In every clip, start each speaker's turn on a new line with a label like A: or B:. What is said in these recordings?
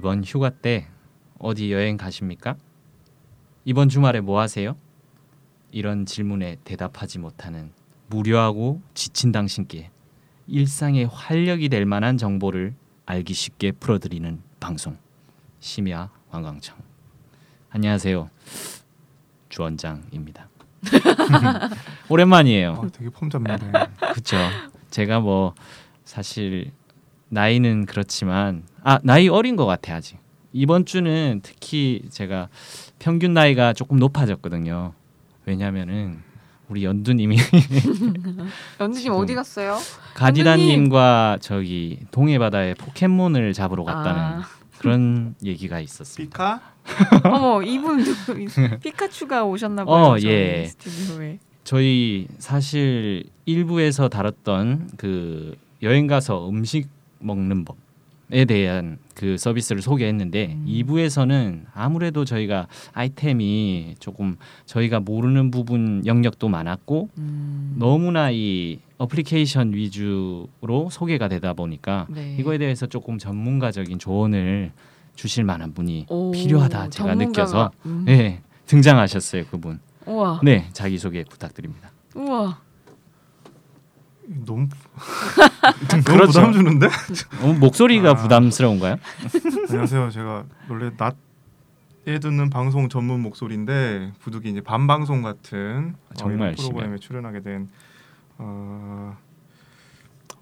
A: 이번 휴가 때 어디 여행 가십니까? 이번 주말에 뭐 하세요? 이런 질문에 대답하지 못하는 무료하고 지친 당신께 일상의 활력이 될 만한 정보를 알기 쉽게 풀어드리는 방송 심야 관광청 안녕하세요 주원장입니다 오랜만이에요
B: 어, 되게 폼 잡네.
A: 그렇죠 제가 뭐 사실 나이는 그렇지만 아 나이 어린 것 같아 아직 이번 주는 특히 제가 평균 나이가 조금 높아졌거든요 왜냐면은 우리 연두님이
C: 연두님 어디 갔어요?
A: 가디다님과 저기 동해 바다에 포켓몬을 잡으러 갔다는
C: 아,
A: 그런 얘기가 있었습니다.
B: 피카?
C: 어머 이분 피카츄가 오셨나 봐요.
A: 어,
C: 저희
A: 예.
C: 스튜디오에.
A: 저희 사실 일부에서 다뤘던 그 여행 가서 음식 먹는 법에 대한 그 서비스를 소개했는데
C: 음.
A: 2부에서는 아무래도 저희가 아이템이 조금 저희가 모르는 부분 영역도 많았고
C: 음.
A: 너무나 이 어플리케이션 위주로 소개가 되다 보니까
C: 네.
A: 이거에 대해서 조금 전문가적인 조언을 주실 만한 분이
C: 오,
A: 필요하다 제가
C: 전문가가-
A: 느껴서
C: 음.
A: 네 등장하셨어요 그분
C: 우와
A: 네 자기 소개 부탁드립니다
C: 우와
B: 너무 너무
A: 그렇죠.
B: 부담 주는데?
A: 어, 목소리가
B: 아.
A: 부담스러운가요?
B: 안녕하세요. 제가 원래 낮에 듣는 방송 전문 목소리인데 부득이 이제 밤 방송 같은 어,
A: 정말
B: 프로그램에 출연하게 된 어, 어,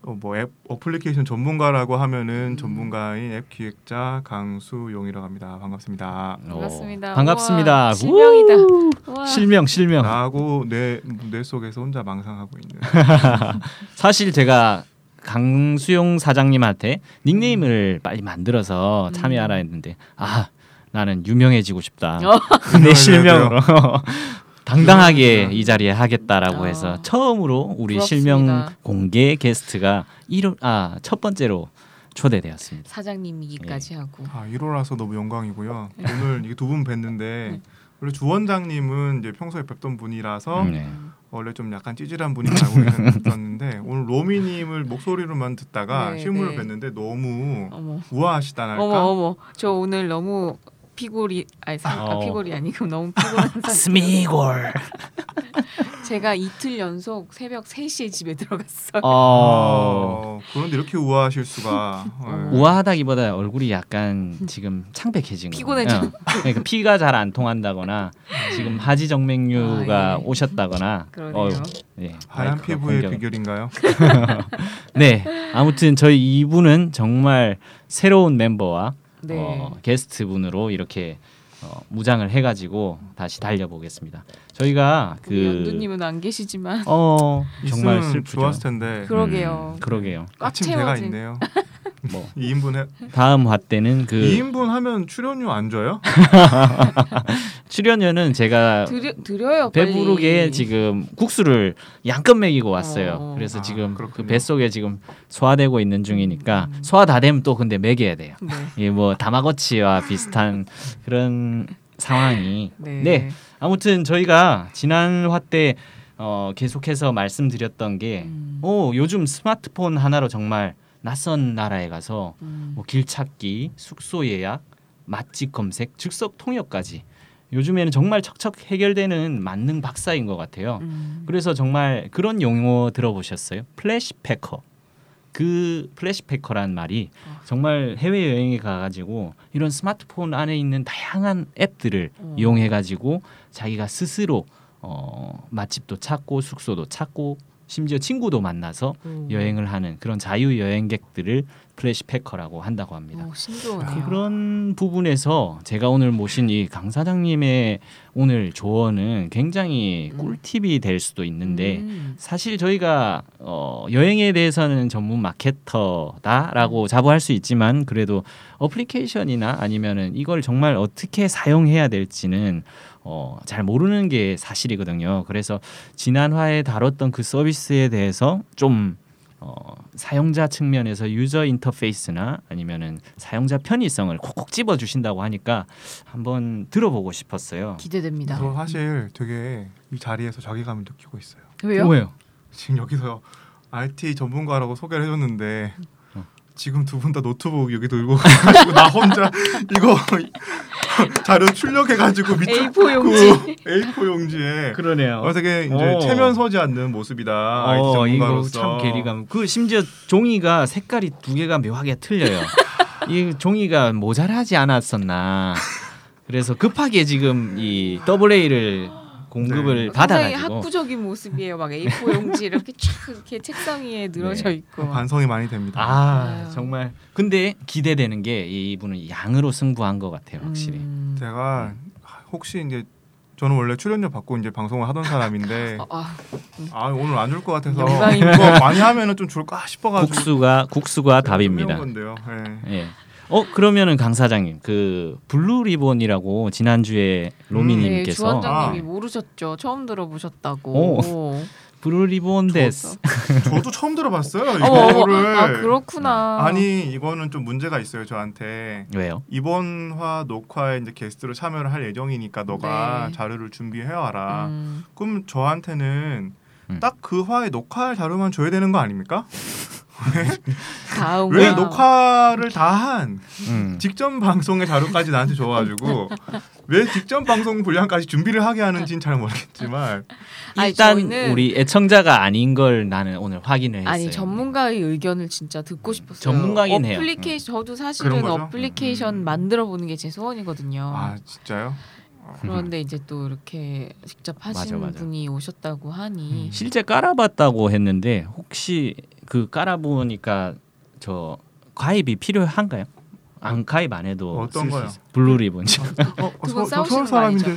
B: 뭐 앱, 어플리케이션 전문가라고 하면은
C: 음.
B: 전문가인 앱 기획자 강수용이라고 합니다. 반갑습니다.
C: 반갑습니다.
A: 어, 반갑습니다.
C: 우와, 실명이다.
A: 우!
C: 우와.
A: 실명 실명.
B: 나하고 내, 뇌 속에서 혼자 망상하고 있는
A: 사실 제가 강수용 사장님한테 닉네임을 빨리 만들어서
C: 음.
A: 참여하라 했는데 아 나는 유명해지고 싶다.
C: 어.
A: 내 실명으로 당당하게
B: 유명해지자.
A: 이 자리에 하겠다라고
C: 어.
A: 해서 처음으로 우리
C: 부럽습니다.
A: 실명 공개 게스트가 1월 아첫 번째로 초대되었습니다.
C: 사장님이기까지
A: 예.
C: 하고.
B: 아 1호라서 너무 영광이고요.
C: 네.
B: 오늘 두 분 뵀는데 원래 주 원장님은 이제 평소에 뵙던 분이라서
A: 네.
B: 원래 좀 약간 찌질한 분인 줄 알고 있었는데 오늘 로미님을 목소리로만 듣다가
C: 네,
B: 실물을
C: 네.
B: 뵀는데 너무
C: 어머.
B: 우아하시다랄까
C: 어머 어머. 저 오늘 너무 피골이 아니 사, 아,
A: 어.
C: 피골이 아니고 너무 피곤한.
A: 스미골.
C: 제가 이틀 연속 새벽 3시에 집에 들어갔어요.
A: 어.
B: 어, 그런데 이렇게 우아하실 수가. 네.
A: 우아하다기보다 얼굴이 약간 지금 창백해진 거.
C: 피곤해져.
A: 그러니까 피가 잘 안 통한다거나 지금 하지 정맥류가
C: 아, 예.
A: 오셨다거나.
C: 그러네요.
A: 예.
B: 하얀 피부의
A: 공격-
B: 비결인가요?
A: 네. 아무튼 저희 이분은 정말 새로운 멤버와
C: 네.
A: 어, 게스트 분으로 이렇게 어, 무장을 해가지고 다시 달려보겠습니다. 저희가 그
C: 연두님은 안 계시지만
A: 어 정말 슬프죠.
B: 좋았을 텐데
C: 그러게요.
A: 음, 그러게요.
C: 꽉
B: 아침 제가
C: 채워진.
B: 있네요.
A: 뭐
B: 2인분 해
A: 다음 화 때는 그
B: 2인분 하면 출연료 안 줘요?
A: 출연료는 제가
C: 드려, 드려요
A: 배부르게
C: 빨리.
A: 지금 국수를 양껏 먹이고 왔어요.
C: 어.
A: 그래서
B: 아,
A: 지금
B: 그렇군요.
A: 그 뱃속에 지금 소화되고 있는 중이니까
C: 음.
A: 소화 다 되면 또 근데 먹여야 돼요.
C: 네.
A: 이게 뭐 다마고치와 비슷한 그런 상황이
C: 네.
A: 네. 아무튼 저희가 지난 화 때 어, 계속해서 말씀드렸던 게
C: 음.
A: 오, 요즘 스마트폰 하나로 정말 낯선 나라에 가서
C: 음.
A: 뭐길 찾기, 숙소 예약, 맛집 검색, 즉석 통역까지 요즘에는 정말 척척 해결되는 만능 박사인 것 같아요.
C: 음.
A: 그래서 정말 그런 용어 들어보셨어요? flashpacker. 그 flashpacker란 말이
C: 어.
A: 정말 해외 여행에 가가지고 이런 스마트폰 안에 있는 다양한 앱들을
C: 어.
A: 이용해가지고 자기가 스스로 어, 맛집도 찾고 숙소도 찾고 심지어 친구도 만나서
C: 오.
A: 여행을 하는 그런 자유 여행객들을 플래시패커라고 한다고 합니다.
C: 오, 신기하네요.
A: 그런 부분에서 제가 오늘 모신 이 강 사장님의 오늘 조언은 굉장히
C: 음.
A: 꿀팁이 될 수도 있는데
C: 음.
A: 사실 저희가 어, 여행에 대해서는 전문 마케터다라고 자부할 수 있지만 그래도 어플리케이션이나 아니면은 이걸 정말 어떻게 사용해야 될지는 어, 잘 모르는 게 사실이거든요. 그래서 지난 화에 다뤘던 그 서비스에 대해서 좀 어, 사용자 측면에서 유저 인터페이스나 아니면은 사용자 편의성을 콕콕 집어 주신다고 하니까 한번 들어보고 싶었어요.
C: 기대됩니다.
B: 저 사실 되게 이 자리에서 자괴감을 느끼고 있어요.
C: 왜요?
A: 왜요?
B: 지금 여기서 RT 전문가라고 소개를 해줬는데
A: 어.
B: 지금 두 분 다 노트북 여기 들고 가지고 나 혼자 이거 자료 출력해가지고 밑줄
C: A4 용지.
B: 그 A4 용지에
A: 그러네요.
B: 어, 되게 이제
A: 어.
B: 체면 서지 않는 모습이다. IT
A: 어, 이거
B: 전문가로서.
A: 참 괴리감. 그 심지어 종이가 색깔이 두 개가 묘하게 틀려요. 이 종이가 모자라지 않았었나. 그래서 급하게 지금 이 AA를 공급을
B: 네.
A: 받아가지고
C: 학구적인 모습이에요. 막 A4 용지 이렇게 쫙 이렇게 책상 위에 늘어져
A: 네.
C: 있고.
B: 반성이 많이 됩니다.
A: 아
C: 아유.
A: 정말 근데 기대되는 게 이분은 양으로 승부한 것 같아요 확실히
C: 음.
B: 제가 혹시 이제 저는 원래 출연료 받고 이제 방송을 하던 사람인데
C: 아, 아,
B: 아 오늘 안 줄 것 같아서. 이거 많이 하면은 좀 줄까 싶어가지고
A: 국수가 국수가
B: 좀
A: 답입니다
B: 해온 건데요. 예.
A: 예. 어 그러면은 강 사장님 그 블루 리본이라고 지난주에
C: 네,
A: 로미님께서
C: 주원장님이
B: 아.
C: 모르셨죠. 처음 들어보셨다고.
A: 블루 리본 데스
B: 저도 처음 들어봤어요
C: 어머 어머.
B: 이거를.
C: 아 그렇구나.
B: 아니 이거는 좀 문제가 있어요 저한테.
A: 왜요?
B: 이번 화 녹화에 이제 게스트로 참여를 할 예정이니까 너가
C: 네.
B: 자료를 준비해 와라.
C: 음,
B: 그럼 저한테는
A: 음.
B: 딱그 화에 녹화할 자료만 줘야 되는 거 아닙니까?
C: 다음
B: 왜
C: 화.
B: 녹화를 다한
A: 음.
B: 직전 방송의 자료까지 나한테 줘가지고 왜 직전 방송 분량까지 준비를 하게 하는지는 잘 모르겠지만
C: 아니,
A: 일단 우리 애청자가 아닌 걸 나는 오늘 확인을 했어요.
C: 아니 전문가의 의견을 진짜 듣고 싶었어요.
A: 전문가긴 해요.
C: 어플리케이션 저도
B: 그런
C: 사실은? 어플리케이션
B: 음.
C: 만들어 보는 게 제 소원이거든요.
B: 아 진짜요?
C: 그런데 이제 또 이렇게 직접 하신
A: 맞아, 맞아.
C: 분이 오셨다고 하니
A: 실제 깔아봤다고 했는데 혹시 그 깔아보니까 저 가입이 필요한가요? 안 가입 안 해도
B: 어떤 거요?
A: 있어요. 블루 리본.
B: 어,
C: 두분 싸우시는 거
B: 사람인데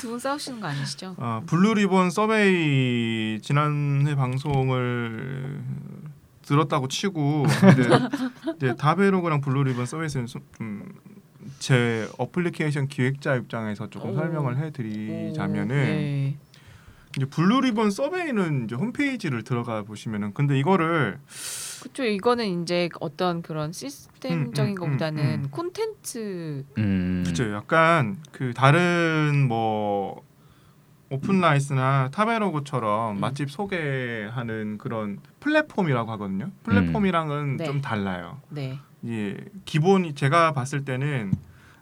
C: 두분 싸우시는 거 아니시죠?
B: 아, 블루리본 서베이 지난해 방송을 들었다고 치고 근데 이제 다베로그랑 블루리본 서베이는 좀제 어플리케이션 기획자 입장에서 조금
C: 오.
B: 설명을
C: 오,
B: 해드리자면은
C: 네.
B: 이제 블루리본 서베이는 이제 홈페이지를 들어가 보시면은 근데 이거를
C: 그렇죠. 이거는 이제 어떤 그런 시스템적인
B: 음, 음,
C: 것보다는
B: 음, 음.
C: 콘텐츠
A: 음.
B: 그죠 약간 그 다른 뭐 오픈라이스나 타베로그처럼
C: 음.
B: 맛집 소개하는 그런 플랫폼이라고 하거든요. 플랫폼이랑은
C: 네.
B: 좀 달라요.
C: 네.
B: 예, 기본이 제가 봤을 때는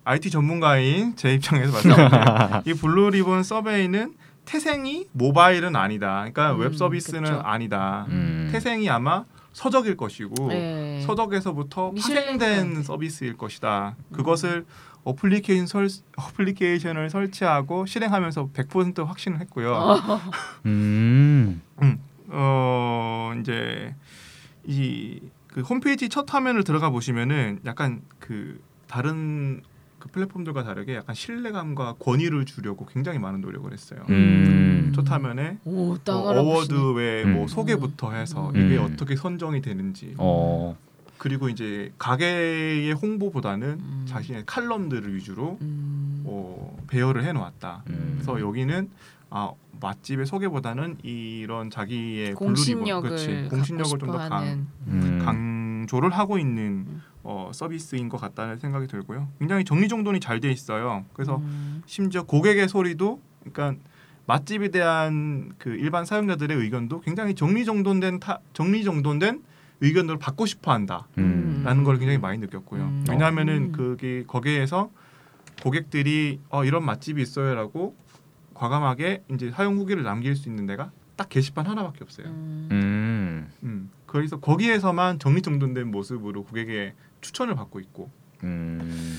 B: IT 전문가인 제 입장에서 봤을 때 이 블루리본 서베이는 태생이 모바일은 아니다. 그러니까
C: 음,
B: 웹 서비스는
C: 그쵸.
B: 아니다.
A: 음.
B: 태생이 아마 서적일 것이고
C: 네.
B: 서적에서부터 파생된. 서비스일 것이다. 그것을 어플리케이션 설, 어플리케이션을 설치하고 실행하면서 100% 확신을 했고요.
C: 어.
A: 음.
B: 어 이제 이 그 홈페이지 첫 화면을 들어가 보시면은 약간 그 다른 그 플랫폼들과 다르게 약간 신뢰감과 권위를 주려고 굉장히 많은 노력을 했어요.
A: 음.
B: 첫 화면에
C: 오, 뭐딱 알아보시네.
B: award 외에 뭐
A: 음.
B: 소개부터 해서
A: 음.
B: 이게 어떻게 선정이 되는지
A: 어.
B: 그리고 이제 가게의 홍보보다는
C: 음.
B: 자신의 칼럼들을 위주로
C: 음.
B: 어, 배열을 해놓았다.
A: 음.
B: 그래서 여기는 아 맛집의 소개보다는 이런 자기의
C: 공신력을
B: 블루리본, 공신력을 좀 더 강,
A: 음.
B: 강조를 하고 있는
C: 음.
B: 어, 서비스인 것 같다는 생각이 들고요. 굉장히 정리정돈이 잘 돼 있어요. 그래서
C: 음.
B: 심지어 고객의 소리도 그러니까 맛집에 대한 그 일반 사용자들의 의견도 굉장히 정리정돈된 타, 정리정돈된 의견들을 받고 싶어한다.
A: 음.
B: 라는 걸 굉장히 많이 느꼈고요.
C: 음.
B: 왜냐하면은
C: 음.
B: 그게 거기에서 고객들이 어 이런 맛집이 있어요라고 과감하게 이제 사용 후기를 남길 수 있는 데가 딱 게시판 하나밖에 없어요. 음. 그래서 거기에서만 정리정돈된 모습으로 고객의 추천을 받고 있고.
A: 음.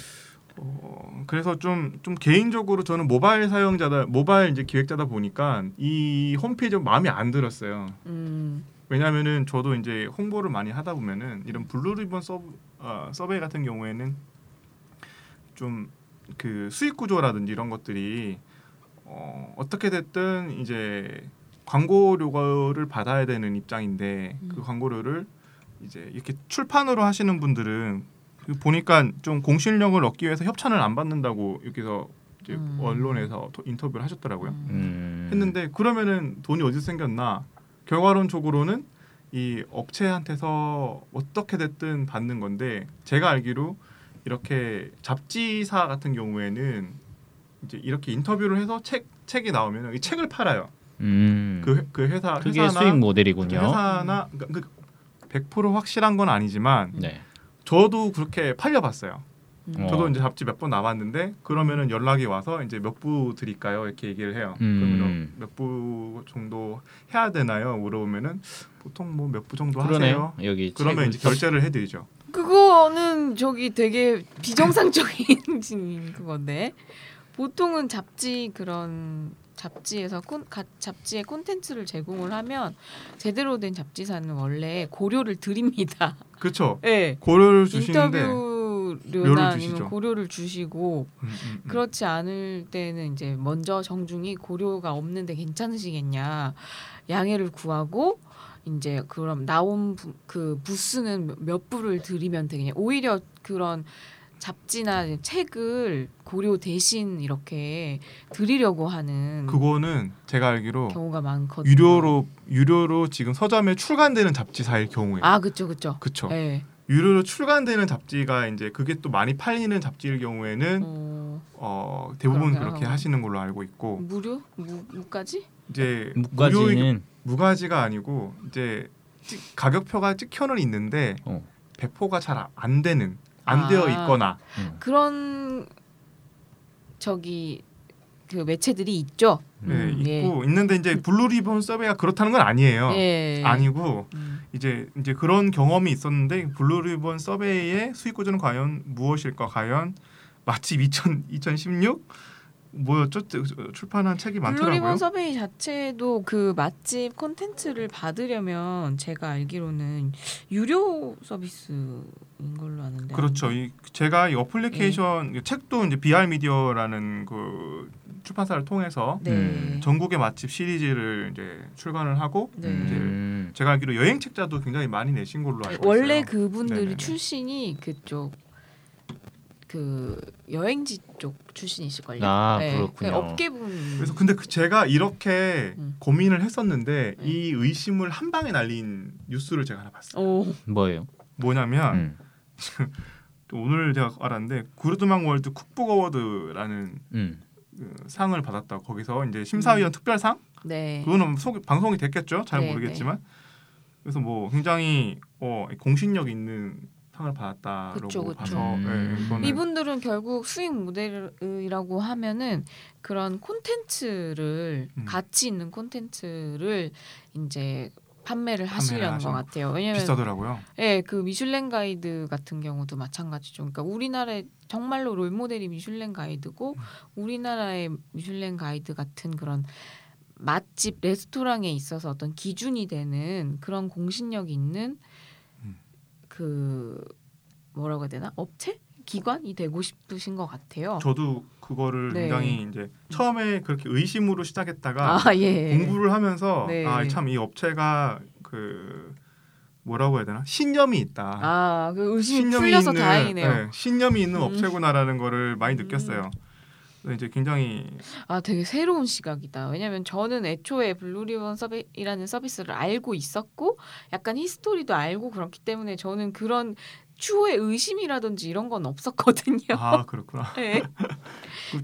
B: 어, 그래서 좀 좀 개인적으로 저는 모바일 사용자다, 모바일 이제 기획자다 보니까 이 홈페이지 마음에 안 들었어요.
C: 음.
B: 왜냐하면은 저도 이제 홍보를 많이 하다 보면은 이런 블루리본 서 어, 서베이 같은 경우에는 좀 그 수익 구조라든지 이런 것들이 어, 어떻게 됐든 이제 광고료를 받아야 되는 입장인데 그
C: 음.
B: 광고료를 이제 이렇게 출판으로 하시는 분들은 그 보니까 좀 공신력을 얻기 위해서 협찬을 안 받는다고 여기서 이제
C: 음.
B: 언론에서 토- 인터뷰를 하셨더라고요.
A: 음.
B: 했는데 그러면은 돈이 어디서 생겼나? 결과론적으로는 이 업체한테서 어떻게 됐든 받는 건데 제가 알기로 이렇게 잡지사 같은 경우에는 이제 이렇게 인터뷰를 해서 책 책이 나오면 이 책을 팔아요.
A: 음.
B: 그, 그 회사
A: 그게
B: 회사나
A: 수익 모델이군요.
B: 회사나 그러니까 그100% 확실한 건 아니지만
A: 네.
B: 저도 그렇게 팔려봤어요.
C: 음.
A: 어.
B: 저도 이제 잡지 몇 번 나왔는데 그러면은 연락이 와서 이제 몇 부 드릴까요? 이렇게 얘기를 해요.
A: 음.
B: 그러면 몇 부 정도 해야 되나요? 물어보면은 보통 뭐 몇 부 정도 하세요.
A: 그러네요. 여기
B: 그러면 이제 결제를 해드리죠.
C: 그거는 저기 되게 비정상적인 그건데 보통은 잡지 그런 잡지에서 콘, 가, 잡지의 콘텐츠를 제공을 하면 제대로 된 잡지사는 원래 고려를 드립니다.
B: 그렇죠.
C: 네.
B: 고려를 주시는데
C: 인터뷰료나
B: 료를
C: 아니면. 고려를 주시고
B: 음, 음, 음.
C: 그렇지 않을 때는 이제 먼저 정중히 고려가 없는데 괜찮으시겠냐 양해를 구하고 이제 그럼 나온 부, 그 부스는 몇 부를 드리면 되겠냐 오히려 그런 잡지나 책을 고려 대신 이렇게 드리려고 하는
B: 그거는 제가 알기로
C: 경우가 많거든요.
B: 유료로 유료로 지금 서점에 출간되는 잡지사일 경우에
C: 아 그렇죠 그렇죠.
B: 그쵸
C: 네.
B: 유료로 출간되는 잡지가 이제 그게 또 많이 팔리는 잡지일 경우에는
C: 어,
B: 어, 대부분
C: 그런가요?
B: 그렇게 하시는 걸로 알고 있고
C: 무료 무, 무가지?
B: 이제 무료
A: 무가지는
B: 무가지가 아니고 이제 찍- 가격표가 찍혀는 있는데
A: 어.
B: 배포가 잘 안 되는 안
C: 아.
B: 되어 있거나
A: 음.
C: 그런 저기 그 매체들이 있죠.
B: 네,
C: 음, 예.
B: 있고 있는데 이제 블루리본 서베이가 그렇다는 건 아니에요.
C: 예.
B: 아니고
C: 음.
B: 이제 이제 그런 경험이 있었는데 블루리본 서베이의 수익 구조는 과연 무엇일까? 과연 마치 2000 2016 뭐였죠? 출판한 책이
C: 블루리본
B: 많더라고요.
C: 서베이 자체도 그 맛집 콘텐츠를 받으려면 제가 알기로는 유료 서비스인 걸로 아는데.
B: 그렇죠. 이 제가 이
C: 예.
B: 어플리케이션 이 책도 이제 BR 미디어라는 그 출판사를 통해서
C: 네.
A: 음.
B: 전국의 맛집 시리즈를 이제 출간을 하고
C: 네.
A: 음.
B: 제가 알기로 여행 책자도 굉장히 많이 내신 걸로 알고
C: 원래
B: 있어요.
C: 그분들이
B: 네네네.
C: 출신이 그쪽 그 여행지 쪽 출신이실걸요. 네.
A: 아, 그렇군요.
C: 업계분.
B: 그래서 근데 그 제가 이렇게
C: 음.
B: 고민을 했었는데
C: 네.
B: 이 의심을 한 방에 날린 뉴스를 제가 하나 봤어요.
C: 오.
A: 뭐예요?
B: 뭐냐면
A: 음.
B: 오늘 제가 알았는데 Gourmand World Cookbook Award라는
A: 음.
B: 그 상을 받았다고 거기서 이제 심사위원 특별상
C: 네.
B: 그거는 소, 방송이 됐겠죠 잘
C: 네,
B: 모르겠지만 그래서 뭐 굉장히 어, 공신력 있는 상을 받았다라고
C: 그쵸, 그쵸.
B: 봐서 이거는
C: 이분들은 결국 수익 모델이라고 하면은 그런 콘텐츠를
B: 음.
C: 가치 있는 콘텐츠를 이제 판매를 하시려는 것 같아요. 왜냐면
B: 비싸더라고요.
C: 예, 그 미슐랭 가이드 같은 경우도 마찬가지죠. 그러니까 우리나라의 정말로 롤 모델이 미슐랭 가이드고
B: 음.
C: 우리나라의 미슐랭 가이드 같은 그런 맛집 레스토랑에 있어서 어떤 기준이 되는 그런 공신력 있는
B: 음.
C: 그 뭐라고 해야 되나 업체 기관이 되고 싶으신 것 같아요.
B: 저도 그거를
C: 네.
B: 굉장히 이제 처음에 그렇게 의심으로 시작했다가
C: 아 예.
B: 공부를 하면서
C: 네.
B: 아참 이 업체가 그 뭐라고 해야 되나 신념이 있다.
C: 아그 의심이 풀려서 다행이네요.
B: 네, 신념이 있는
C: 음.
B: 업체구나라는 거를 많이
C: 음.
B: 느꼈어요. 그래서 이제 굉장히
C: 아 되게 새로운 시각이다. 왜냐면 저는 애초에 블루리본 서베이라는 서비스를 알고 있었고 약간 history도 알고 그렇기 때문에 저는 그런 추후의 의심이라든지 이런 건 없었거든요.
B: 아 그렇구나.
C: 네.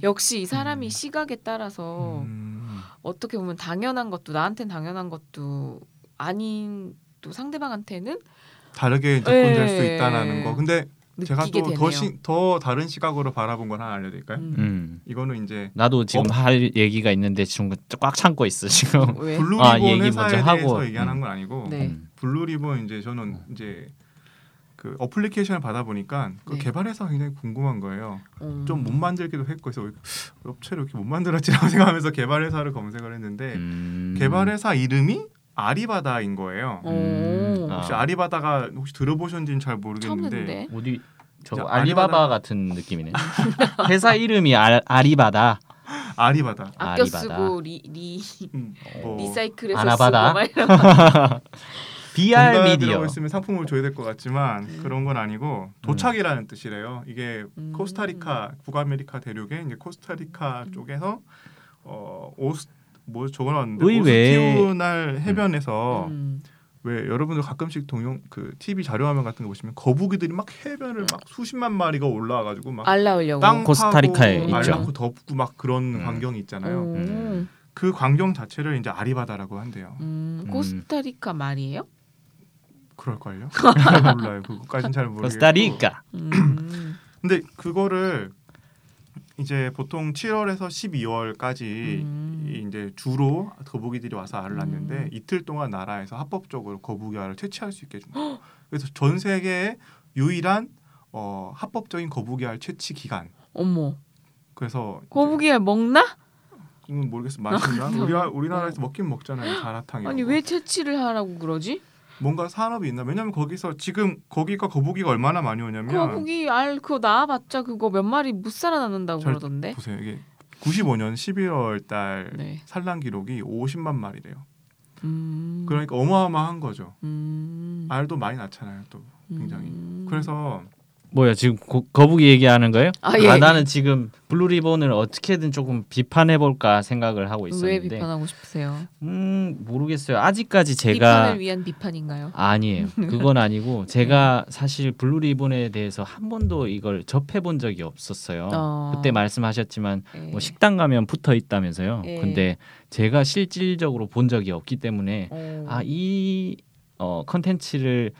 C: 역시 이 사람이
B: 음.
C: 시각에 따라서
B: 음,
C: 어떻게 보면 당연한 것도 나한텐 당연한 것도 아닌 또 상대방한테는
B: 다르게 수
C: 네.
B: 있다라는 거. 근데 제가
C: 되네요.
B: 또더더 다른 시각으로 바라본 건 하나 알려드릴까요?
C: 음.
A: 음.
B: 이거는 이제
A: 나도 지금
B: 어?
A: 할 얘기가 있는데 지금 꽉 참고 있어 지금.
C: 왜?
B: 블루리본
A: 아, 얘기
B: 회사에
A: 먼저
B: 대해서
A: 하고.
B: 얘기하는
A: 음.
B: 건 아니고
C: 네.
A: 음.
B: 블루리본 이제 저는 이제 그 어플리케이션을 받아 보니까 그
C: 네.
B: 개발회사가 굉장히 궁금한 거예요.
C: 음.
B: 좀못 만들기도 했고 그래서 왜 업체를 이렇게 못 만들었지라고 생각하면서 개발회사를 검색을 했는데
A: 음.
B: 개발회사 이름이 아리바다인 거예요.
C: 오.
A: 음.
B: 혹시
A: 아.
B: 아리바다가 혹시 들어보셨는지는 잘 모르겠는데.
A: 어디 저
B: 자,
A: 알리바바 같은 느낌이네. 회사 이름이 알, 아리바다.
B: 아리바다.
C: 아껴
A: 아리바다.
C: 쓰고 리, 리
B: 음, 뭐
C: recycle해서
A: 아나바다?
C: 쓰고 막
A: BR 미디어.
B: 들어가 있으면 상품을 줘야 될 것 같지만
C: 음.
B: 그런 건 아니고 도착이라는 뜻이래요. 이게
C: 음.
B: 코스타리카 북아메리카 대륙의 이제 코스타리카
C: 음.
B: 쪽에서 어 오스 뭐 적어놨는데 오스티우날 해변에서
C: 음.
B: 왜 여러분들 가끔씩 동영 그 TV 자료 화면 같은 거 보시면 거북이들이 막 해변을 막 수십만 마리가 올라와가지고 막
C: 알라오려고.
B: 땅
A: 코스타리카에
B: 파고 말
C: 있죠.
B: 낳고 덮고 막 그런
A: 음.
B: 광경이 있잖아요.
C: 오.
A: 음.
B: 그 광경 자체를 이제 아리바다라고 한대요.
C: 음,
A: 음.
C: 코스타리카 말이에요?
B: 그럴걸요? 몰라요. 그거까진 잘 모르겠고.
A: 코스타리카.
C: 음.
B: 근데 그거를 이제 보통 7월에서 12월까지
C: 음.
B: 이제 주로 거북이들이 와서 알을
C: 음.
B: 낳는데 이틀 동안 나라에서 합법적으로 거북이 알을 채취할 수 있게 줍니다. 그래서 전 세계의 유일한 어, 합법적인 거북이 알 채취 기간.
C: 어머
B: 그래서 이제
C: 거북이 알 먹나?
B: 그건 모르겠어 맛있나? 우리 우리나라에서 먹긴 먹잖아요 자라탕이.
C: 아니 왜 채취를 하라고 그러지?
B: 뭔가 산업이 있나? 왜냐면 거기서 지금 거기가 거북이가 얼마나 많이 오냐면
C: 거북이 알 그거 낳아봤자 그거 몇 마리 못 살아남는다고
B: 절-
C: 그러던데.
B: 보세요 이게 95년 11월 달
C: 네.
B: 산란 기록이 50만 마리래요.
C: 음.
B: 그러니까 어마어마한 거죠.
C: 음.
B: 알도 많이 낳잖아요 또 굉장히.
C: 음.
B: 그래서
A: 뭐야 지금 고, 거북이 얘기하는 거예요?
C: 아, 예.
A: 나는 지금 블루 리본을 어떻게든 조금 비판해 볼까 생각을 하고
C: 왜
A: 있었는데
C: 비판하고 싶으세요?
A: 음 모르겠어요. 아직까지 제가
C: 비판을 위한 비판인가요?
A: 아니에요. 그건 아니고 제가 사실 블루 리본에 대해서 한 번도 이걸 접해 본 적이 없었어요.
C: 어.
A: 그때 말씀하셨지만
C: 예.
A: 뭐 식당 가면 붙어 있다면서요.
C: 예.
A: 근데 제가 실질적으로 본 적이 없기 때문에
C: 어.
A: 아이 어, 컨텐츠를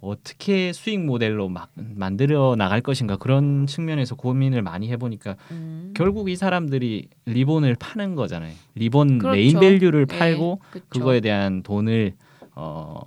A: 어떻게 수익 모델로 막 만들어 나갈 것인가 그런 측면에서 고민을 많이 해보니까
C: 음.
A: 결국 이 사람들이 리본을 파는 거잖아요. 리본
C: 그렇죠.
A: 네임밸류를
C: 예,
A: 팔고
C: 그쵸.
A: 그거에 대한 돈을 어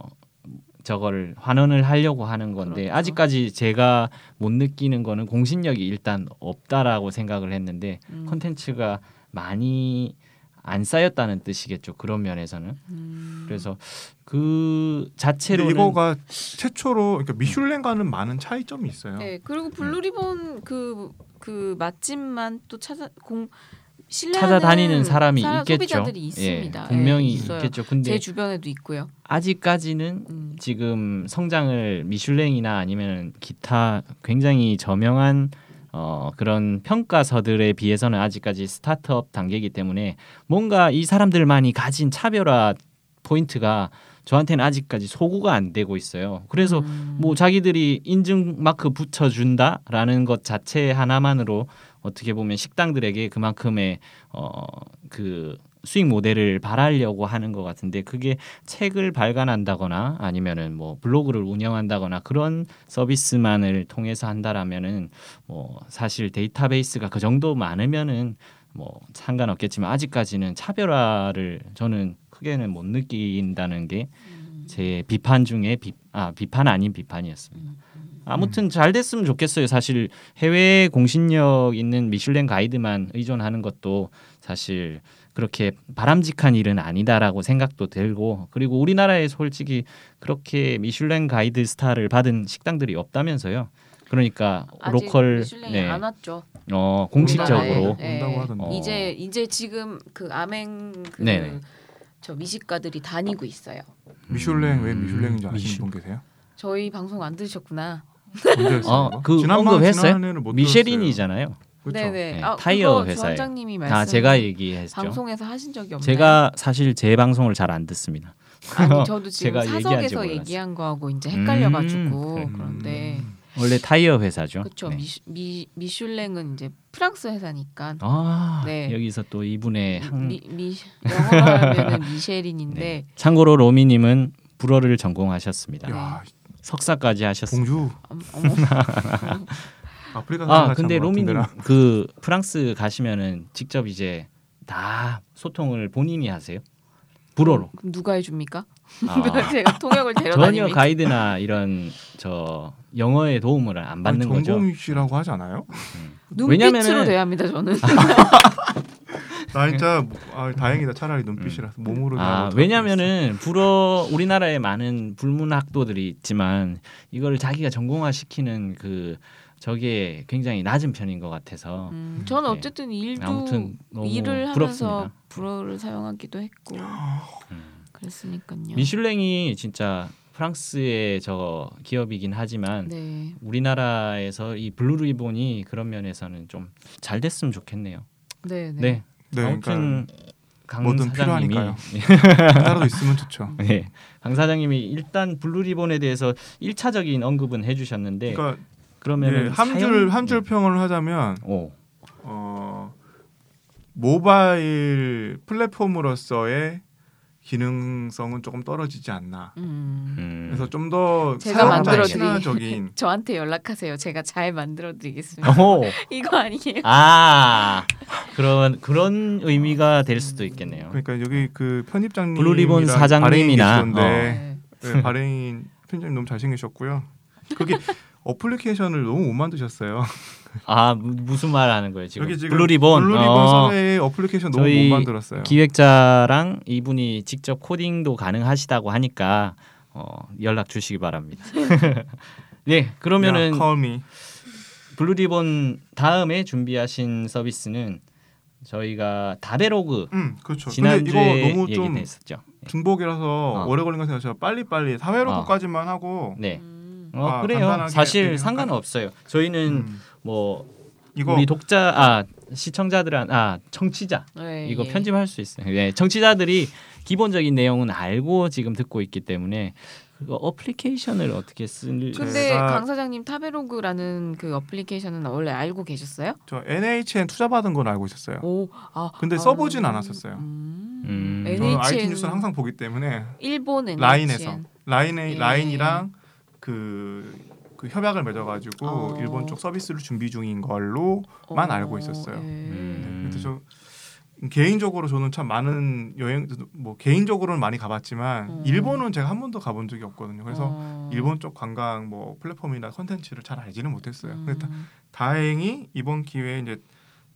A: 저거를 환원을 하려고 하는 건데
C: 그렇죠.
A: 아직까지 제가 못 느끼는 거는 공신력이 일단 없다라고 생각을 했는데
C: 음.
A: 콘텐츠가 많이 안 쌓였다는 뜻이겠죠 그런 면에서는
C: 음.
A: 그래서 그
B: 근데
A: 자체로는
B: 이거가 최초로 그러니까 미슐랭과는 많은 차이점이 있어요.
C: 네 그리고 블루리본 그그 맛집만 또 찾아 공 신뢰하는
A: 찾아다니는 사람이
C: 사-
A: 있겠죠.
C: 소비자들이 있습니다.
A: 예, 분명히
C: 예.
A: 있겠죠. 근데
C: 제 주변에도 있고요.
A: 아직까지는
C: 음.
A: 지금 성장을 미슐랭이나 아니면 기타 굉장히 저명한 어, 그런 평가서들에 비해서는 아직까지 스타트업 단계이기 때문에 뭔가 이 사람들만이 가진 차별화 포인트가 저한테는 아직까지 소구가 안 되고 있어요. 그래서
C: 음.
A: 뭐 자기들이 인증 마크 붙여준다라는 것 자체 하나만으로 어떻게 보면 식당들에게 그만큼의 어 그 수익 모델을 발하려고 하는 것 같은데 그게 책을 발간한다거나 아니면은 뭐 블로그를 운영한다거나 그런 서비스만을 통해서 한다라면은 뭐 사실 데이터베이스가 그 정도 많으면은 뭐 상관없겠지만 아직까지는 차별화를 저는 크게는 못 느낀다는 게 제 비판 중에 비, 아 비판 아닌 비판이었습니다. 아무튼 잘 됐으면 좋겠어요. 사실 해외 공신력 있는 미슐랭 가이드만 의존하는 것도 사실 그렇게 바람직한 일은 아니다라고 생각도 들고 그리고 우리나라에 솔직히 그렇게 미슐랭 가이드 스타를 받은 식당들이 없다면서요. 그러니까
C: 아직
A: 로컬
C: 미슐랭이
A: 네.
C: 안 왔죠.
A: 어 공식적으로
C: 네.
B: 온다고 하던데.
A: 어.
C: 이제 이제 지금 그 아맹 그
A: 네네.
C: 저 미식가들이 다니고 있어요.
B: 미슐랭 왜
A: 음,
B: 미슐랭인지 아시는
A: 미슐-
B: 분 계세요?
C: 저희 방송 안 들으셨구나.
B: 했어요?
A: 어? 그
B: 지난번 못
A: 미쉐린이잖아요.
B: 그렇죠.
C: 네네.
A: 네,
C: 아,
A: 타이어
C: 그거
A: 회사예요.
C: 주원장님이 말씀
A: 아 제가 얘기했죠.
C: 방송에서 하신 적이 없나요?
A: 제가 사실 제 방송을 잘 안 듣습니다.
C: 아니 저도 지금 사석에서. 얘기한 거하고 이제 헷갈려가지고
A: 음,
C: 그런데
A: 원래 타이어 회사죠.
C: 그렇죠.
A: 네.
C: 미, 미 미 슐랭은 이제 프랑스 회사니까
A: 아
C: 네.
A: 여기서 또 이분의 한
C: 미, 미 영어로 하면은 미쉐린인데
A: 네. 참고로 로미님은 불어를 전공하셨습니다.
B: 야
A: 석사까지 하셨습니다.
B: 봉주
C: 어, 어머
B: 아프리카
A: 아 근데
B: 데라.
A: 그 프랑스 가시면은 직접 이제 다 소통을 본인이 하세요? 불어로.
C: 누가 해줍니까?
A: 아,
C: 제가 통역을
A: 전혀
C: 데려다니면
A: 가이드나 이런 저 영어의 도움을 안 받는
B: 아니,
A: 거죠.
B: 전공이시라고 하지 않아요?
C: 눈빛으로
A: 왜냐면은-
C: 돼야 합니다 저는.
B: 나 진짜 아, 다행이다 차라리 눈빛이라서 몸으로
A: 아 왜냐면은 불어 우리나라에 많은 불문학도들이 있지만 이걸 자기가 전공화 시키는 그 저게 굉장히 낮은 편인 것 같아서
C: 음, 저는
A: 네.
C: 어쨌든 일도
A: 아무튼 너무
C: 일을 하면서
A: 부럽습니다.
C: 불어를 사용하기도 했고
A: 음.
C: 그랬으니까요.
A: 미슐랭이 진짜 프랑스의 저 기업이긴 하지만
C: 네.
A: 우리나라에서 이 블루 리본이 그런 면에서는 좀 잘 됐으면 좋겠네요.
C: 네,
A: 네.
C: 네.
B: 네,
A: 아무튼 강
B: 뭐든
A: 사장님이.
B: 따라도 있으면 좋죠.
A: 네. 강 사장님이 일단 블루 리본에 대해서 일차적인 언급은 해주셨는데
B: 그러니까
A: 그러면은
B: 네, 한줄 한 줄 평을 하자면
A: 오.
B: 어, 모바일 플랫폼으로서의 기능성은 조금 떨어지지 않나.
C: 음.
A: 음.
B: 그래서 좀 더
C: 제가
B: 사용자
A: 만들어
B: 친화적인
C: 저한테 연락하세요. 제가 잘 만들어 드리겠습니다.
A: 오.
C: 이거 아니에요?
A: 아 그런 그런 의미가 될 수도 있겠네요.
B: 그러니까 여기 그 편집장님
A: 블루리본 사장님이나,
B: 네.
C: 네.
B: 네, 발행인 편집장님 너무 잘생기셨고요. 거기 어플리케이션을 너무 못 만드셨어요.
A: 아 무- 무슨 말 하는 거예요 지금?
B: 지금
A: 블루리본.
B: 블루리본
A: 어,
B: 어플리케이션 너무 못 만들었어요.
A: 기획자랑 이분이 직접 코딩도 가능하시다고 하니까 어, 연락 주시기 바랍니다. 네 그러면은
B: 야.
A: 블루리본 다음에 준비하신 서비스는 저희가 다베로그
B: 음 그렇죠.
A: 지난주에
B: 이거 너무
A: 얘기
B: 좀
A: 했었죠.
B: 중복이라서
A: 어.
B: 오래 걸린 것 같아서 제가 빨리 빨리 사회로까지만 하고
A: 네.
C: 음.
A: 어,
B: 아,
A: 그래요.
B: 간단하게
A: 사실
B: 얘기할까요?
A: 상관은 없어요. 저희는
B: 음,
A: 뭐
B: 이거
A: 우리 독자 아 시청자들한 아 청취자
C: 네,
A: 이거
C: 예.
A: 편집할 수 있어요. 네, 청취자들이 기본적인 내용은 알고 지금 듣고 있기 때문에 그거 어플리케이션을 어떻게 쓸
C: 근데
B: 제가-
C: 강 사장님 타베로그라는 그 어플리케이션은 원래 알고 계셨어요?
B: 저 NHN 투자 받은 건 알고 있었어요.
C: 오, 아,
B: 근데
C: 아,
B: 써보진 않았었어요.
C: 음.
A: 음.
B: 저는 IT
C: NHN
B: 뉴스는 항상 보기 때문에
C: 일본 NHN
B: 라인에서 라인에
C: 예.
B: 라인이랑 그, 그 협약을 맺어가지고
C: 어.
B: 일본 쪽 서비스를 준비 중인 걸로만 알고 있었어요.
C: 예.
A: 음.
B: 저 개인적으로 저는 참 많은 여행 뭐 개인적으로는 많이 가봤지만
C: 음.
B: 일본은 제가 한 번도 가본 적이 없거든요. 그래서
C: 어.
B: 일본 쪽 관광 뭐 플랫폼이나 컨텐츠를 잘 알지는 못했어요.
C: 음.
B: 근데 다, 다행히 이번 기회에 이제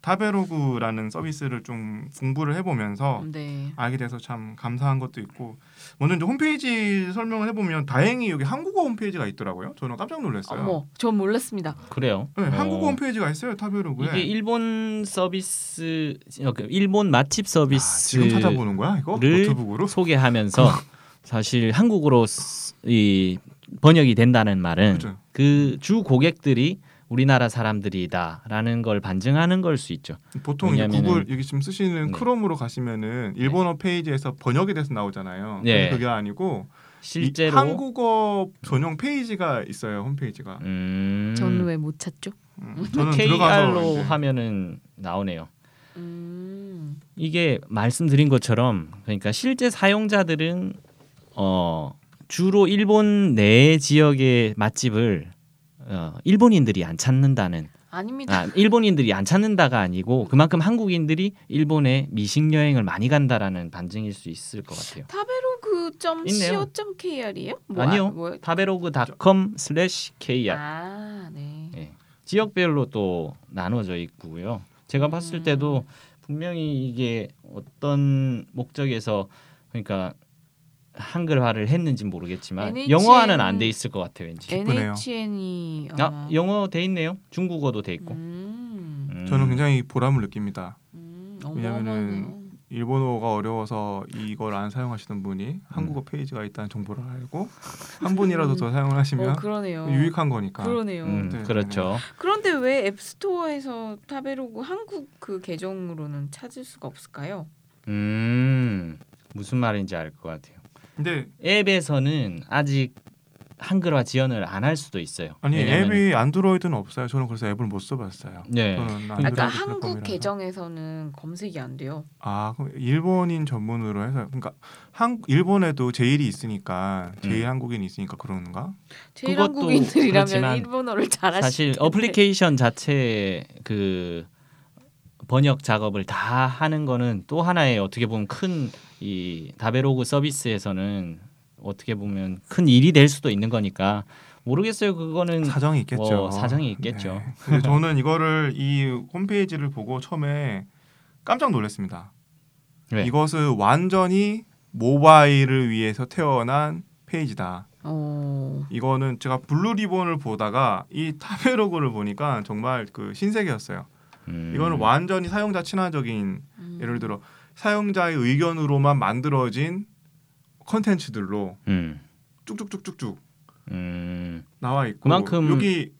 B: 타베로그라는 서비스를 좀 공부를 해보면서
C: 네.
B: 알게 돼서 참 감사한 것도 있고 먼저 이제 홈페이지 설명을 해보면 다행히 여기 한국어 홈페이지가 있더라고요. 저는 깜짝 놀랐어요.
C: 어머, 전 몰랐습니다.
A: 그래요.
B: 네,
A: 어,
B: 한국어 홈페이지가 있어요 타베로그에.
A: 이게 일본 서비스 어, 그 일본 맛집
B: 아,
A: 서비스
B: 지금 찾아보는 거야 이거
A: 를
B: 노트북으로?
A: 소개하면서 사실 한국어로 쓰- 이 번역이 된다는 말은
B: 그죠.
A: 그주 고객들이 우리나라 사람들이다라는 걸 반증하는 걸 수 있죠.
B: 보통 구글 여기 지금 쓰시는
A: 네.
B: 크롬으로 가시면은 일본어 페이지에서 번역이 돼서 나오잖아요.
A: 네.
B: 그게 아니고
A: 실제로
B: 이 한국어 전용 페이지가 있어요 홈페이지가.
A: 음,
C: 저는 왜 못 찾죠?
B: 음, 저는
A: KR로 하면은 나오네요.
C: 음.
A: 이게 말씀드린 것처럼 그러니까 실제 사용자들은 어 주로 일본 내 지역의 맛집을 어, 일본인들이 안 찾는다는
C: 아닙니다.
A: 아, 일본인들이 안 찾는다가 아니고 그만큼 한국인들이 일본에 미식 여행을 많이 간다라는 반증일 수 있을 것 같아요. 있네요.
C: 타베로그.co.kr이에요?
A: 아니요.
C: 뭐,
A: 타베로그.com/kr
C: 아, 네.
A: 예. 지역별로 또 나눠져 있고요. 제가 봤을
C: 음.
A: 때도 분명히 이게 어떤 목적에서 그러니까 한글화를 했는지 모르겠지만
C: NHN
A: 영어화는 안 돼 있을 것 같아요, 왠지.
B: 기쁘네요.
C: NHN이
A: 아, 영어 돼 있네요. 중국어도 돼 있고.
C: 음,
A: 음.
B: 저는 굉장히 보람을 느낍니다.
C: 음,
B: 왜냐면은
C: 어마어마하네요.
B: 일본어가 어려워서 이걸 안 사용하시는 분이 한국어 페이지가 있다는 정보를 알고 한 분이라도 더 사용을 하시면
C: 어, 그러네요.
B: 유익한 거니까.
C: 그러네요.
A: 음,
B: 네,
A: 그렇죠.
C: 그런데 왜 앱스토어에서 타베로그 한국 그 계정으로는 찾을 수가 없을까요?
A: 음. 무슨 말인지 알 것 같아요.
B: 근데
A: 앱에서는 아직 한글화 지원을 안 할 수도 있어요.
B: 아니 앱이 안드로이드는 없어요. 저는 그래서 앱을 못 써봤어요.
A: 네.
B: 안드로이드
C: 한국
B: 플랫폼이라서.
C: 계정에서는 검색이 안 돼요.
B: 아 그럼 일본인 전문으로 해서 그러니까 한 일본에도 제일이 있으니까 제일
A: 음.
B: 한국인이 있으니까 그런가?
C: 제일
A: 그것도
C: 한국인들이라면
A: 그렇지만
C: 일본어를 잘하시.
A: 사실 어플리케이션 자체 그 번역 작업을 다 하는 거는 또 하나의 어떻게 보면 큰 이 다베로그 서비스에서는 어떻게 보면 큰 일이 될 수도 있는 거니까 모르겠어요. 그거는
B: 사정이 있겠죠.
A: 뭐 사정이 있겠죠.
B: 네. 근데 저는 이거를 이 홈페이지를 보고 처음에 깜짝 놀랐습니다.
A: 왜?
B: 이것은 완전히 모바일을 위해서 태어난 페이지다.
C: 어.
B: 이거는 제가 블루 리본을 보다가 이 타베로그를 보니까 정말 그 신세계였어요.
A: 음.
B: 이거는 완전히 사용자 친화적인
C: 음.
B: 예를 들어 사용자의 의견으로만 만들어진 컨텐츠들로
A: 음.
B: 쭉쭉쭉쭉쭉
A: 음.
B: 나와 있고
A: 그만큼
B: 여기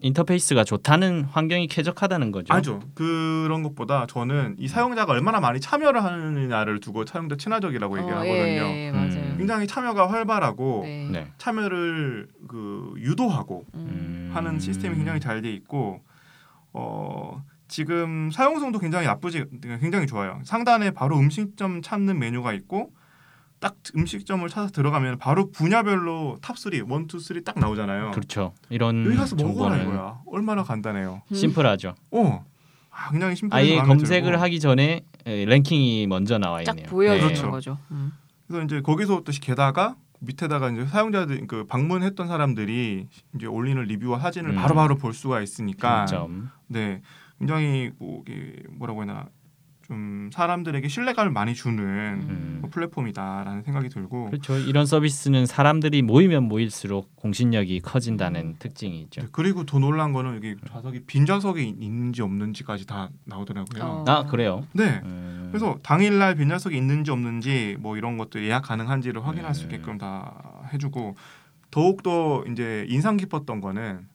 A: 인터페이스가 좋다는 환경이 쾌적하다는 거죠.
B: 아죠 그런 것보다 저는 이 사용자가 얼마나 많이 참여를 하느냐를 두고 사용자 친화적이라고
C: 어,
B: 하거든요.
C: 예, 예, 맞아요.
A: 음.
B: 굉장히 참여가 활발하고
C: 네.
A: 네.
B: 참여를 그 유도하고
C: 음.
A: 음.
B: 하는 시스템이 굉장히 잘 돼 있고 어 지금 사용성도 굉장히 나쁘지 굉장히 좋아요. 상단에 바로 음식점 찾는 메뉴가 있고 딱 음식점을 찾아 들어가면 바로 분야별로 탑 3, 1, 2, 3딱 나오잖아요.
A: 그렇죠. 이런
B: 여기 가서 먹어라
A: 정보는
B: 이거야. 얼마나 간단해요.
C: 음.
A: 심플하죠.
B: 어, 아, 굉장히 심플해서
A: 아예
B: 마음에
A: 검색을
B: 들고.
A: 하기 전에 에, 랭킹이 먼저 나와
C: 쫙
A: 있네요.
C: 보여주는
A: 네.
B: 그렇죠.
C: 거죠. 음.
B: 그래서 이제 거기서부터 게다가 밑에다가 이제 사용자들 그 방문했던 사람들이 이제 올리는 리뷰와 사진을
A: 음.
B: 바로바로 볼 수가 있으니까
A: 점.
B: 네 굉장히 뭐 뭐라고 해야 되나 좀 사람들에게 신뢰감을 많이 주는
A: 음.
B: 뭐 플랫폼이다라는 생각이 들고
A: 그렇죠. 이런 서비스는 사람들이 모이면 모일수록 공신력이 커진다는
C: 음.
A: 특징이 있죠.
B: 네, 그리고 더 놀란 거는 여기 좌석이 빈 좌석이 있는지 없는지까지 다 나오더라고요.
C: 어.
A: 아 그래요.
B: 네.
A: 음.
B: 그래서 당일날 빈 좌석이 있는지 없는지 뭐 이런 것도 예약 가능한지를 확인할 수
A: 음.
B: 있게끔 다 해주고 더욱 더 이제 인상 깊었던 거는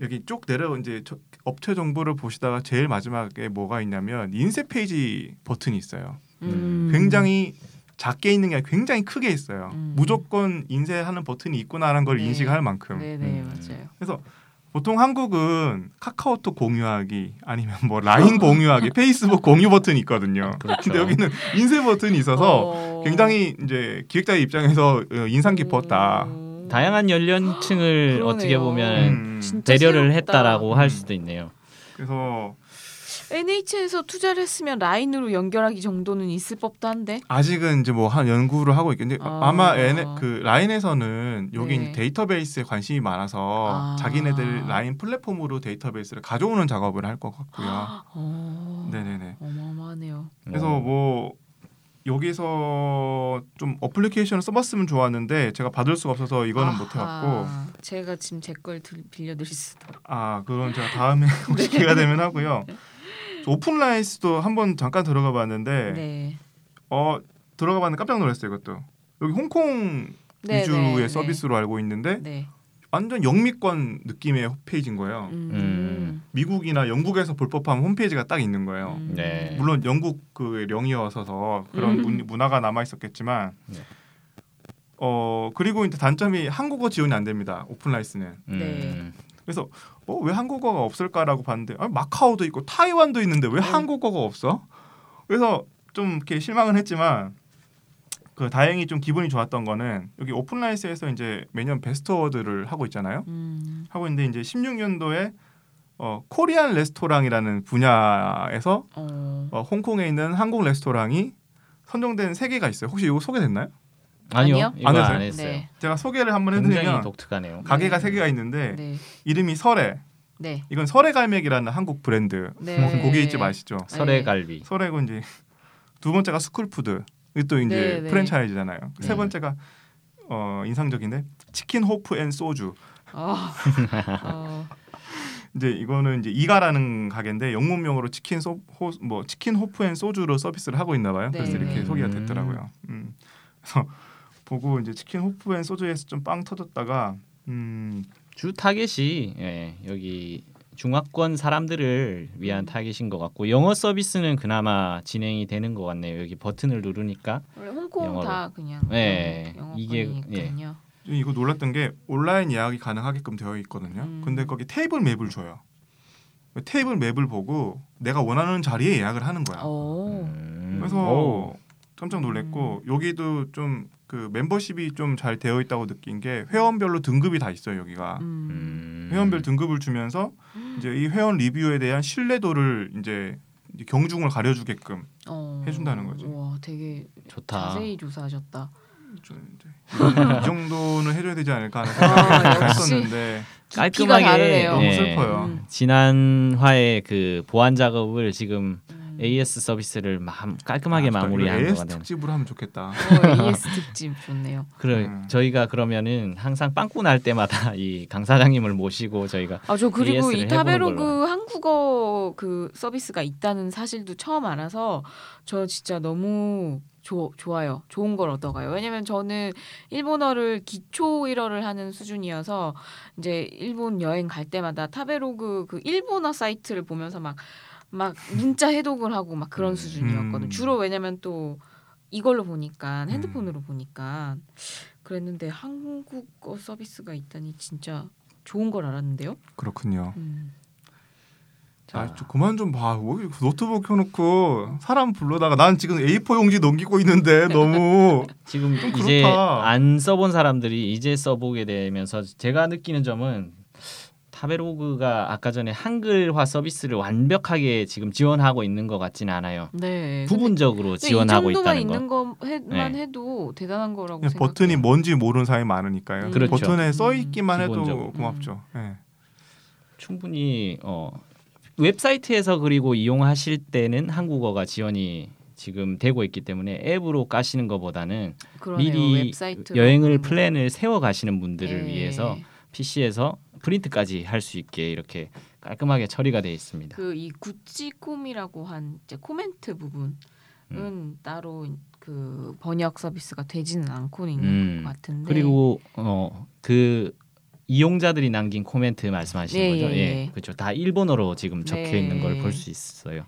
B: 여기 쭉 내려 이제 저- 업체 정보를 보시다가 제일 마지막에 뭐가 있냐면 인쇄 페이지 버튼이 있어요.
C: 음.
B: 굉장히 작게 있는 게 아니라 굉장히 크게 있어요.
C: 음.
B: 무조건 인쇄하는 버튼이 있구나라는 걸
C: 네.
B: 인식할 만큼.
C: 네네
A: 음.
C: 맞아요.
B: 그래서 보통 한국은 카카오톡 공유하기 아니면 뭐 라인 공유하기, 페이스북 공유 버튼이 있거든요.
A: 그렇죠.
B: 근데 여기는 인쇄 버튼이 있어서
C: 어.
B: 굉장히 이제 기획자의 입장에서 어, 인상 깊었다.
C: 음.
A: 다양한 연령층을
C: 그러네요.
A: 어떻게 보면
B: 음.
A: 배려를. 했다라고
B: 음.
A: 할 수도 있네요.
B: 그래서
C: NH에서 투자를 했으면 라인으로 연결하기 정도는 있을 법도 한데.
B: 아직은 이제 뭐 한 연구를 하고 있겠는데
C: 아.
B: 아마 N, 그 라인에서는 여기
C: 네.
B: 데이터베이스에 관심이 많아서
C: 아.
B: 자기네들 라인 플랫폼으로 데이터베이스를 가져오는 작업을 할 것 같고요.
C: 어.
B: 네네네.
C: 어마어마하네요.
B: 그래서
A: 어.
B: 뭐 여기서 좀 어플리케이션을 써봤으면 좋았는데 제가 받을 수가 없어서 이거는 못 해왔고
C: 아하. 제가 지금 제 걸 빌려드릴 수도.
B: 아 그건 제가 다음에 혹시
C: 네.
B: 기회가 되면 하고요. 저 오픈라이스도 한번 잠깐 들어가 봤는데
C: 네.
B: 어 들어가 봤는데 깜짝 놀랐어요 이것도 여기 홍콩
C: 네,
B: 위주의
C: 네,
B: 서비스로 알고 있는데
C: 네.
B: 완전 영미권 느낌의 페이지인 거예요.
C: 음.
A: 음.
B: 미국이나 영국에서 볼 법한 홈페이지가 딱 있는 거예요.
C: 음.
A: 네.
B: 물론 영국 그 령이어서 그런
C: 음.
B: 문, 문화가 남아 있었겠지만
A: 네.
B: 어 그리고 이제 단점이 한국어 지원이 안 됩니다 오픈 라이스는
A: 음.
C: 네.
B: 그래서 어, 왜 한국어가 없을까라고 봤는데 아, 마카오도 있고 타이완도 있는데 왜
C: 네.
B: 한국어가 없어? 그래서 좀 이렇게 실망은 했지만 그 다행히 좀 기분이 좋았던 거는 여기 오픈라이스에서 이제 매년 best award를 하고 있잖아요.
C: 음.
B: 하고 있는데 이제 16년도에 어, Korean restaurant이라는 분야에서
C: 어.
B: 어, 홍콩에 있는 한국 레스토랑이 선정된 세 개가 있어요. 혹시 이거 소개됐나요?
A: 아니요,
C: 아니요?
A: 이거
B: 안
A: 안,
B: 했어요?
A: 했어요.
C: 네.
B: 제가 소개를 한번 해드리면
A: 독특하네요.
B: 가게가
C: 네.
B: 세 개가 있는데
C: 네.
B: 이름이 서래.
C: 네.
B: 이건 서래갈매기라는 한국 브랜드
C: 네.
B: 뭐 고깃집 아시죠?
A: 서래갈비.
B: 서래고 이제 두 번째가 스쿨푸드. 이게 또 이제
C: 네, 네.
B: 프랜차이즈잖아요. 세
A: 네.
B: 번째가 어, 인상적인데 chicken hof and soju.
C: 어. 어.
B: 이제 이거는 이제 이가라는 가게인데 영문명으로 치킨 소, 호, 뭐 chicken hof and soju로 서비스를 하고 있나 봐요. 그래서
C: 네.
B: 이렇게 소개가
A: 음.
B: 됐더라고요. 음. 그래서 보고 이제 chicken hof and soju에서 좀 빵 터졌다가 음,
A: 주 타겟이 예, 여기 중화권 사람들을 위한
C: 음.
A: 타겟인 것 같고 영어 서비스는 그나마 진행이 되는 것 같네요. 여기 버튼을 누르니까
C: 원래 홍콩
A: 영어로.
C: 다 그냥
A: 네.
C: 영어,
A: 이게,
C: 영어권이니까요.
B: 이거 놀랐던 게 온라인 예약이 가능하게끔 되어 있거든요.
C: 음.
B: 근데 거기 table map을 줘요. table map을 보고 내가 원하는 자리에 예약을 하는 거야.
C: 오.
A: 음.
B: 그래서
A: 오.
B: 깜짝 놀랐고 여기도 좀 그 멤버십이 좀 잘 되어 있다고 느낀 게 회원별로 등급이 다 있어요 여기가
C: 음.
A: 음.
B: 회원별 등급을 주면서 이제 이 회원 리뷰에 대한 신뢰도를 이제 경중을 가려주게끔
C: 어.
B: 해준다는 거죠.
C: 와, 되게
A: 좋다.
C: 자세히 조사하셨다.
B: 좀 이제 이 정도는 해줘야 되지 않을까 하는
C: 아,
B: 생각을
C: 역시.
B: 했었는데
C: 다르네요.
B: 너무
A: 예,
B: 슬퍼요.
C: 음.
A: 지난 화에 그 보안 작업을 지금
C: 음.
A: AS 서비스를 마, 깔끔하게
B: 아, 진짜
A: 마무리하는
B: AS
A: 같아요.
B: 특집으로 하면 좋겠다.
C: 어, AS 특집 좋네요.
A: 그래
B: 음.
A: 저희가 그러면은 항상 빵꾸 날 때마다 이 강 사장님을 모시고 저희가
C: 아 저 그리고
A: AS
C: 를이 타베로그. 한국어 그 서비스가 있다는 사실도 처음 알아서 저 진짜 너무 조, 좋아요. 좋은 걸 얻어가요. 왜냐면 저는 일본어를 기초 1어를 하는 수준이어서 이제 일본 여행 갈 때마다 타베로그 그 일본어 사이트를 보면서 막 막 문자 해독을 하고 막 그런
A: 음.
C: 수준이었거든.
B: 음.
C: 주로 왜냐면 또 이걸로 보니까
B: 음.
C: 핸드폰으로 보니까 그랬는데 한국어 서비스가 있다니 진짜 좋은 걸 알았는데요.
B: 그렇군요.
C: 음.
A: 자,
B: 아, 좀 그만 좀 봐. 뭐 노트북 켜놓고 사람 불러다가 난 지금 A4 용지 넘기고 있는데 너무
A: 지금
B: 좀
A: 이제. 안 써본 사람들이 이제 써보게 되면서 제가 느끼는 점은 타베로그가 아까 전에 한글화 서비스를 완벽하게 지금 지원하고 있는 것 같지는 않아요.
C: 네.
A: 부분적으로
C: 근데
A: 지원하고
C: 이 정도만
A: 있다는 거.
C: 있는 것만
A: 네.
C: 해도 대단한 거라고
B: 그냥
C: 생각해요.
B: 버튼이 뭔지 모르는 사람이 많으니까요.
C: 음.
A: 그렇죠.
B: 버튼에 써
C: 음.
B: 있기만 해도
A: 기본적으로.
B: 고맙죠. 예.
A: 충분히 어, 웹사이트에서 그리고 이용하실 때는 한국어가 지원이 지금 되고 있기 때문에 앱으로 까시는 것보다는
C: 그러네요.
A: 미리
C: 웹사이트
A: 여행을 플랜을 세워 가시는 분들을
C: 예.
A: 위해서 PC에서 프린트까지 할 수 있게 이렇게 깔끔하게 처리가 되어 있습니다.
C: 그 이 口コミ라고 한 이제 코멘트 부분은
A: 음.
C: 따로 그 번역 서비스가 되지는 않고 있는
A: 음.
C: 것 같은데
A: 그리고 어그 이용자들이 남긴 코멘트 말씀하시는
C: 예,
A: 거죠?
C: 예,
A: 예,
C: 예.
A: 그렇죠. 다 일본어로 지금 적혀
C: 네.
A: 있는 걸볼 수 있어요.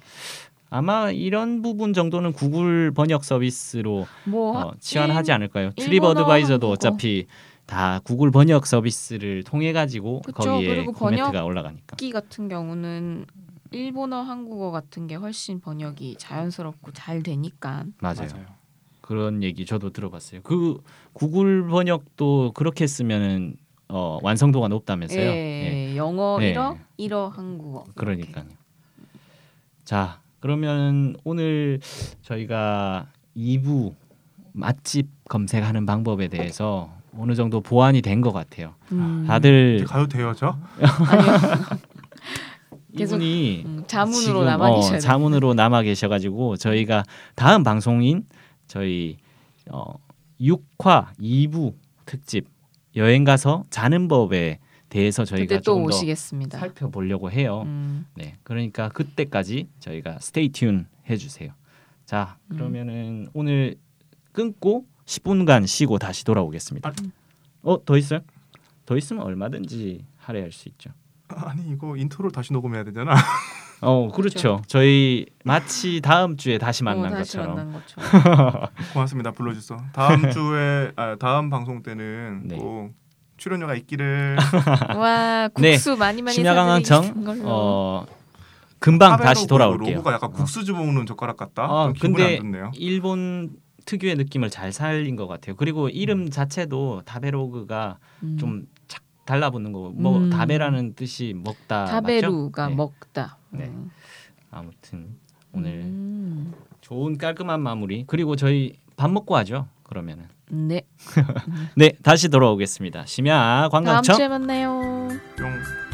A: 아마 이런 부분 정도는 구글 번역 서비스로
C: 뭐
A: 어, 치환하지 않을까요? 트립 어드바이저도
C: 한국어.
A: 어차피 다 구글 번역 서비스를 통해 가지고. 거기에 코멘트가 올라가니까.
C: 기 같은 경우는 일본어, 한국어 같은 게 훨씬 번역이 자연스럽고 잘 되니까
A: 맞아요. 그런 얘기 저도 들어봤어요. 그 구글 번역도 그렇게 쓰면은 어, 완성도가 높다면서요. 예.
C: 예, 영어
A: 네.
C: 1어, 1어 한국어.
A: 그러니까요. 자, 그러면 오늘 저희가 2부 맛집 검색하는 방법에 대해서 어느 정도 보완이 된 것 같아요.
C: 음.
A: 다들
B: 가도 돼요, 저?
C: 계속
A: 이분이
C: 음, 자문으로
A: 지금,
C: 남아
A: 어,
C: 계셔야 돼.
A: 자문으로 남아 계셔가지고 저희가 다음 방송인 저희 어, 6화 2부 특집 여행 가서 자는 법에 대해서 저희가
C: 그때 또
A: 조금 더
C: 오시겠습니다.
A: 살펴보려고 해요.
C: 음.
A: 네, 그러니까 그때까지 저희가 스테이 튠 해주세요. 자,
C: 음.
A: 그러면은 오늘 끊고 10분간 쉬고 다시 돌아오겠습니다.
B: 아.
A: 어, 더 있어요? 더 있으면 얼마든지 할애할 수 있죠.
B: 아니 이거 인트로를 다시 녹음해야 되잖아.
A: 어, 그렇죠. 저희 마치 다음 주에 다시
C: 어,
A: 만난
C: 다시
A: 것처럼.
C: 만난 것처럼.
B: 고맙습니다. 불러주셔서 다음 주에 아, 다음 방송 때는
A: 네.
B: 꼭 출연료가 있기를
C: 와
A: 네.
C: 국수 많이 많이
A: 심야강황청
C: 사드리는 걸로.
A: 어, 금방 다시
B: 그
A: 돌아올게요.
B: 로고가 약간 국수즙 먹는 젓가락 같다.
A: 어,
B: 좀 기분이
A: 근데
B: 안 좋네요.
A: 일본 특유의 느낌을 잘 살린 것 같아요. 그리고 이름 자체도 다베로그가
C: 음.
A: 좀착 달라붙는 거고 뭐
C: 음.
A: 다베라는 뜻이 먹다
C: 타베루가
A: 맞죠? 네.
C: 먹다.
A: 네.
C: 음.
A: 아무튼 오늘
C: 음.
A: 좋은 깔끔한 마무리 그리고 저희 밥 먹고 하죠. 그러면은
C: 네.
A: 네 다시 돌아오겠습니다. 심야
C: 다음
A: 관광청
C: 주에 만나요.
B: 뿅.